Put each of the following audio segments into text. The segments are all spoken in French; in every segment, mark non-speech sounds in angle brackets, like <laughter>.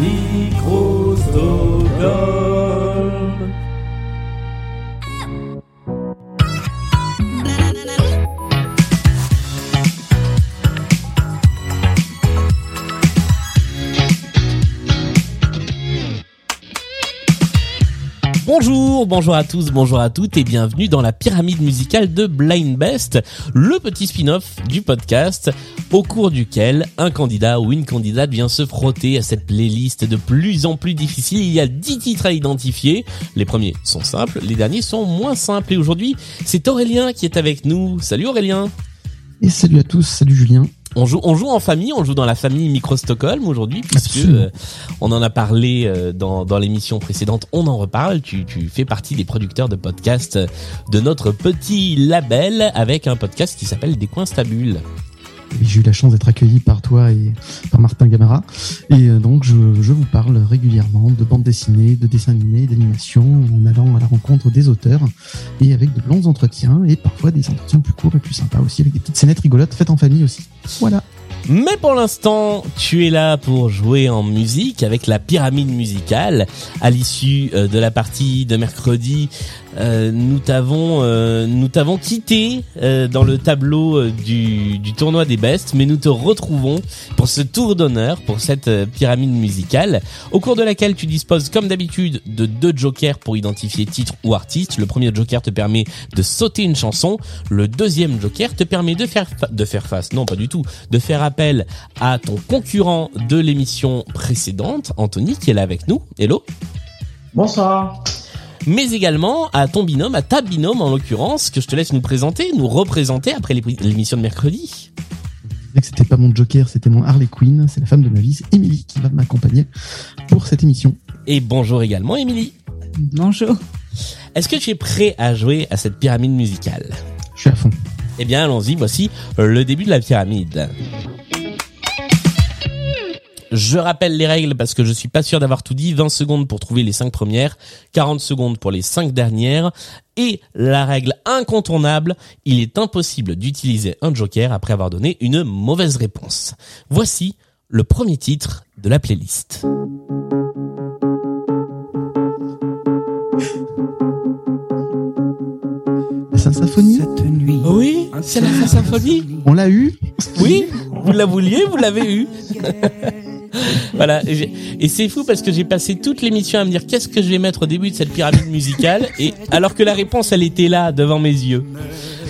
Microsoft. Bonjour, bonjour à tous, bonjour à toutes et bienvenue dans la pyramide musicale de Blind Best, le petit spin-off du podcast au cours duquel un candidat ou une candidate vient se frotter à cette playlist de plus en plus difficile. Il y a 10 titres à identifier. Les premiers sont simples, les derniers sont moins simples et aujourd'hui, c'est Aurélien qui est avec nous. Salut Aurélien. Et salut à tous, salut Julien. On joue, on joue en famille, on joue dans la famille Micro Stockholm aujourd'hui, puisque euh, on en a parlé euh, dans, dans l'émission précédente. On en reparle. Tu, tu fais partie des producteurs de podcasts de notre petit label avec un podcast qui s'appelle Des coins stables. J'ai eu la chance d'être accueilli par toi et par Martin Gamara. Et euh, donc, je, je vous parle régulièrement de bande dessinée, de dessins animés, d'animation, en allant à la rencontre des auteurs et avec de longs entretiens et parfois des entretiens plus courts et plus sympas aussi, avec des petites scénettes rigolotes faites en famille aussi. Voilà. Mais pour l'instant, tu es là pour jouer en musique avec la pyramide musicale. À l'issue euh, de la partie de mercredi, euh, nous t'avons quitté dans le tableau du, du tournoi des bestes, mais nous te retrouvons pour ce tour d'honneur pour cette euh, pyramide musicale, au cours de laquelle tu disposes comme d'habitude de deux jokers pour identifier titre ou artiste. Le premier joker te permet de sauter une chanson, le deuxième joker te permet de faire fa- de faire face, non pas du tout, de faire appel à ton concurrent de l'émission précédente, Anthony, qui est là avec nous. Hello Bonsoir. mais également à ton binôme, à ta binôme en l'occurrence, que je te laisse nous présenter, nous représenter après l'émission de mercredi. Disais que c'était pas mon Joker, c'était mon Harley Quinn. C'est la femme de ma vie, c'est Émilie qui va m'accompagner pour cette émission. Et bonjour également Émilie. Bonjour. Est-ce que tu es prêt à jouer à cette pyramide musicale? Je suis à fond. Eh bien allons-y, voici le début de la pyramide. Je rappelle les règles parce que je suis pas sûr d'avoir tout dit. 20 secondes pour trouver les 5 premières, 40 secondes pour les 5 dernières. Et la règle incontournable, il est impossible d'utiliser un joker après avoir donné une mauvaise réponse. Voici le premier titre de la playlist. La symphonie, Cette nuit. Oui, c'est la symphonie. on l'a eu. Oui, vous la vouliez, vous l'avez eu. <laughs> voilà, et, c'est fou parce que j'ai passé toute l'émission à me dire qu'est-ce que je vais mettre au début de cette pyramide musicale, et alors que la réponse elle était là devant mes yeux.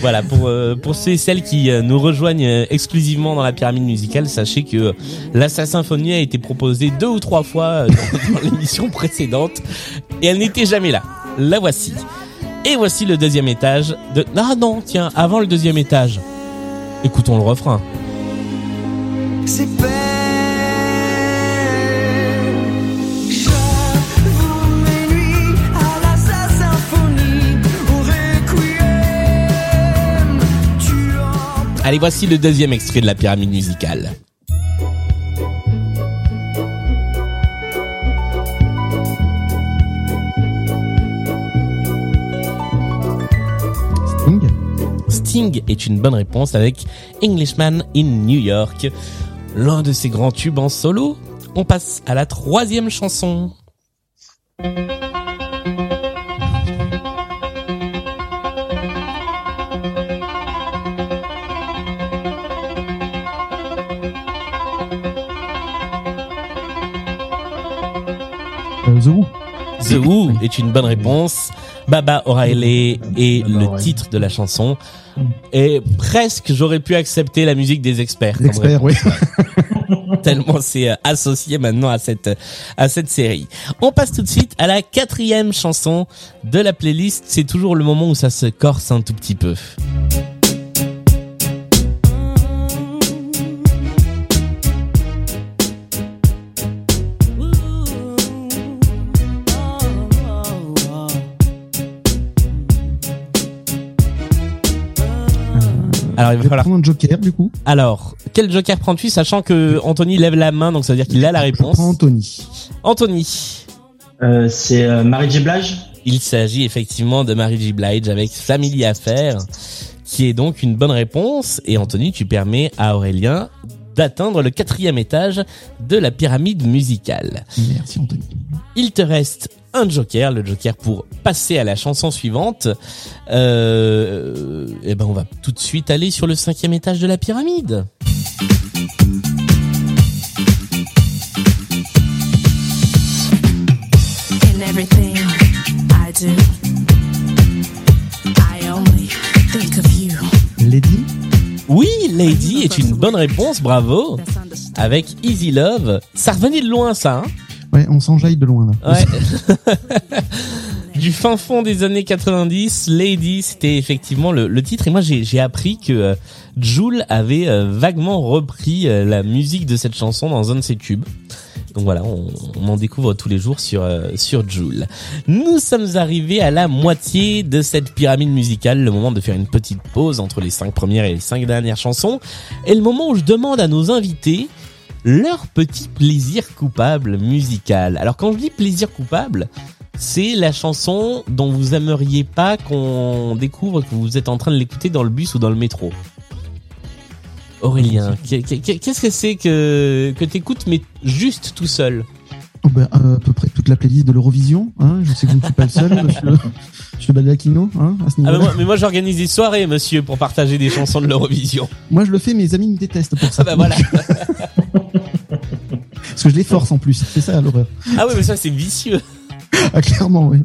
Voilà, pour euh, pour ceux et celles qui euh, nous rejoignent euh, exclusivement dans la pyramide musicale, sachez que la Sa symphonie a été proposée deux ou trois fois euh, <laughs> dans, l'émission précédente, et elle n'était jamais là. La voici. Et voici le deuxième étage de... Ah non, tiens, avant le deuxième étage. Écoutons le refrain. Allez, voici le deuxième extrait de la pyramide musicale. Sting. Sting est une bonne réponse avec Englishman in New York, l'un de ses grands tubes en solo. On passe à la troisième chanson. The Who. The Who est une bonne réponse. Baba O'Reilly est le titre de la chanson. Et presque j'aurais pu accepter la musique des experts. L'expert, oui. <laughs> tellement c'est euh, associé maintenant à cette à cette série. On passe tout de suite à la quatrième chanson de la playlist. C'est toujours le moment où ça se corse un tout petit peu. Alors il Je va vais falloir. prendre un Joker, du coup. Alors quel joker prends-tu, sachant que Anthony lève la main, donc ça veut dire qu'il a la Je réponse. prends Anthony. Anthony. Euh, c'est euh, Marie J. Blige Il s'agit effectivement de Mary J. Blige avec Family Affair, qui est donc une bonne réponse. Et Anthony, tu permets à Aurélien d'atteindre le quatrième étage de la pyramide musicale. Merci Anthony. Il te reste un joker, le joker pour passer à la chanson suivante. Euh, et ben on va tout de suite aller sur le cinquième étage de la pyramide. In everything I do, I only think of you. Lady? Oui, Lady est une bonne réponse, bravo. Avec Easy Love, ça revenait de loin ça. Hein? Ouais, on s'enjaille de loin là. Ouais. <laughs> <laughs> du fin fond des années 90, Lady, c'était effectivement le, le titre. Et moi, j'ai appris que euh, Jul avait euh, vaguement repris euh, la musique de cette chanson dans un de ses tubes. Donc voilà, on, on en découvre tous les jours sur euh, sur Jul. Nous sommes arrivés à la moitié de cette pyramide musicale, le moment de faire une petite pause entre les cinq premières et les cinq dernières chansons, et le moment où je demande à nos invités leur petit plaisir coupable musical. Alors quand je dis plaisir coupable, c'est la chanson dont vous aimeriez pas qu'on découvre que vous êtes en train de l'écouter dans le bus ou dans le métro. Aurélien, qu'est- qu'est- qu'est-ce que c'est que que t'écoutes mais juste tout seul? Oh, bah, euh, à peu près toute la playlist de l'Eurovision. Hein je sais que je ne suis pas le seul, <laughs> monsieur, monsieur Balakino, hein, à ce Ah mais moi, mais moi j'organise des soirées, monsieur, pour partager des chansons de l'Eurovision. Moi, je le fais, mes amis me détestent pour ça. Ah bah voilà. <laughs> Parce que je les force en plus. C'est ça l'horreur. Ah oui, mais ça c'est vicieux. <laughs> Ah, clairement, oui.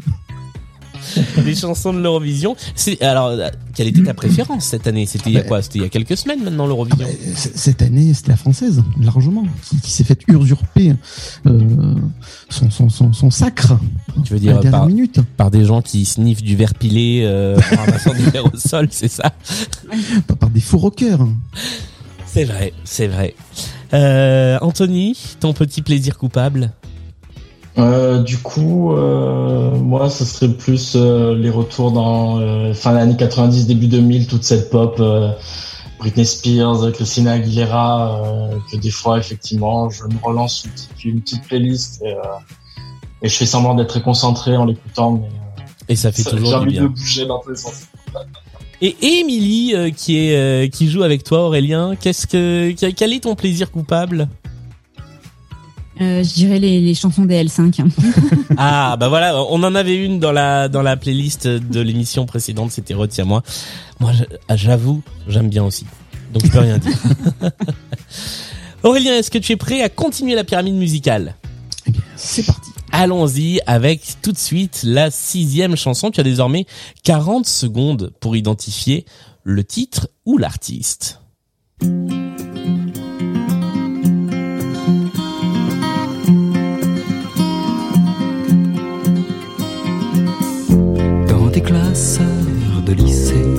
Les chansons de l'Eurovision. C'est alors euh, quelle était ta préférence cette année? C'était il y a quoi? C'était il y a quelques semaines maintenant l'Eurovision? Euh, c- Cette année, c'était la française, largement, qui, qui s'est fait usurper euh, son, son, son, son sacre Tu veux à dire la dernière par, minute. par des gens qui sniffent du verre pilé euh, en <laughs> ramassant du verre au sol, c'est ça? Pas par des faux rockers. C'est vrai, c'est vrai. Euh, Anthony, ton petit plaisir coupable Euh, du coup, euh, moi, ce serait plus euh, les retours dans fin de l'année 90, début 2000, toute cette pop, Britney Spears, Christina Aguilera, que des fois, effectivement, je me relance une petite, une petite playlist et, et je fais semblant d'être très concentré en l'écoutant, mais euh, Et ça fait ça- j'ai toujours du envie de bouger dans tous les sens. Et Émilie, euh, qui est euh, qui joue avec toi, Aurélien, qu'est-ce que quel est ton plaisir coupable Euh, je dirais les, les chansons des L5. hein. <laughs> Ah bah voilà, on en avait une dans la dans la playlist de l'émission précédente, c'était Retiens-moi. Moi, je- ah, j'avoue, j'aime bien aussi. Donc je peux rien dire. <laughs> Aurélien, est-ce que tu es prêt à continuer la pyramide musicale? Eh bien, c'est parti. Allons-y avec tout de suite la sixième chanson. Tu as désormais 40 secondes pour identifier le titre ou l'artiste. Dans tes classes de lycée,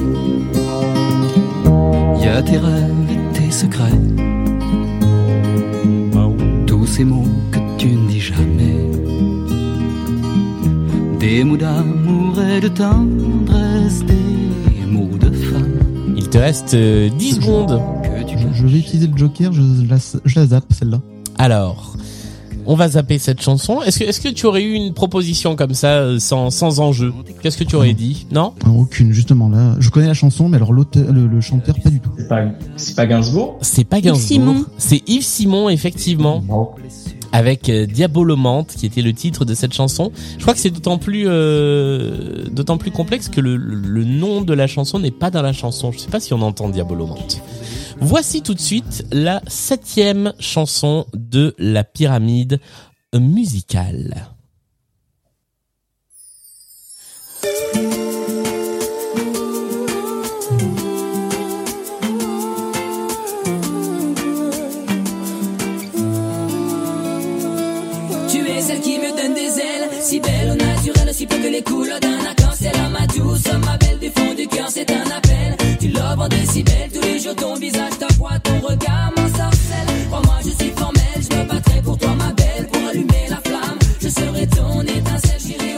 tendresse, des mots de femme Il te reste euh, 10 secondes. que tu Je, je vais utiliser le Joker, je la, je la zappe, celle-là. Alors, on va zapper cette chanson. Est-ce que, est-ce que tu aurais eu une proposition comme ça, euh, sans, sans enjeu? Qu'est-ce que tu aurais dit? Non? Ah, aucune, justement, là. Je connais la chanson, mais alors l'auteur, le, le chanteur, pas du tout. C'est pas, c'est pas Gainsbourg? C'est pas Yves Gainsbourg. Simon. C'est Yves Simon, effectivement. Avec euh, Diabolomante, qui était le titre de cette chanson. Je crois que c'est d'autant plus, euh, d'autant plus complexe que le, le- nom de la chanson n'est pas dans la chanson. Je sais pas si on entend Diabolomante. Voici tout de suite la septième chanson de la pyramide musicale.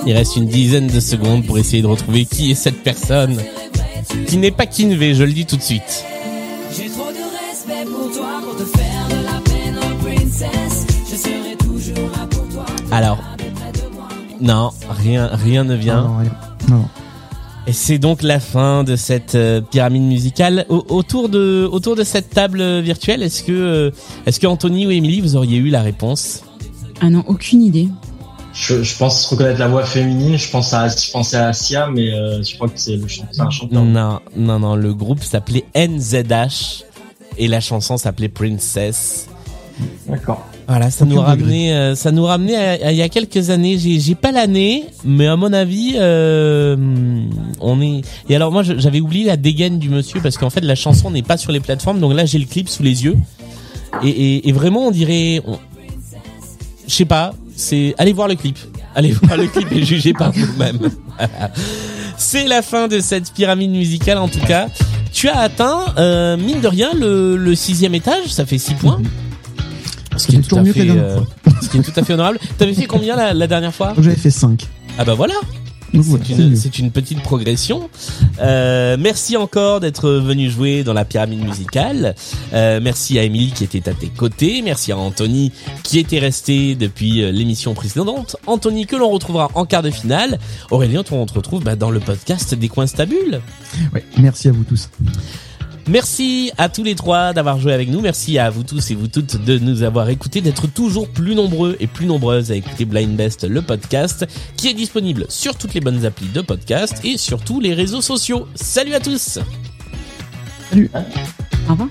Il reste une dizaine de secondes pour essayer de retrouver qui est cette personne. Qui n'est pas Kinvey, je le dis tout de suite. J'ai trop de respect pour toi, pour te faire de la peine, oh princess. Je serai toujours là pour toi. Alors, non, rien, rien ne vient. non, rien. Non, non. Et c'est donc la fin de cette euh, pyramide musicale. Au- autour de autour de cette table virtuelle, est-ce que euh, est-ce que Anthony ou Émilie vous auriez eu la réponse? Ah non, aucune idée. Je, je pense reconnaître la voix féminine. Je pense à, je pensais à Sia, mais euh, je crois que c'est le chanteur. un chanteur. Non, non, non. Le groupe s'appelait NZH et la chanson s'appelait Princess. D'accord. Voilà, ça nous ramenait, euh, ça nous ramenait à, à il y a quelques années. J'ai, j'ai pas l'année, mais à mon avis, euh, on est. Et alors moi, j'avais oublié la dégaine du monsieur parce qu'en fait, la chanson n'est pas sur les plateformes. Donc là, j'ai le clip sous les yeux et, et, et vraiment, on dirait, on- je sais pas. C'est allez voir le clip, allez <laughs> voir le clip et jugez par vous-même. <laughs> C'est la fin de cette pyramide musicale en tout cas. Tu as atteint, euh, mine de rien, le, le sixième étage. Ça fait six points. Ce qui, est tout toujours à mieux que la fait, euh, ce qui est tout à fait honorable. T'avais fait combien la, la dernière fois? J'avais fait 5. Ah bah voilà, voilà, c'est une, une petite progression. Euh, merci encore d'être venu jouer dans la pyramide musicale. Euh, merci à Émilie qui était à tes côtés. Merci à Anthony qui était resté depuis euh, l'émission précédente. Anthony que l'on retrouvera en quart de finale. Aurélien, on te retrouve bah, dans le podcast des coins stables. Ouais, merci à vous tous. Merci à tous les trois d'avoir joué avec nous. Merci à vous tous et vous toutes de nous avoir écoutés, d'être toujours plus nombreux et plus nombreuses à écouter Blind Best, le podcast, qui est disponible sur toutes les bonnes applis de podcast et sur tous les réseaux sociaux. Salut à tous! Au revoir.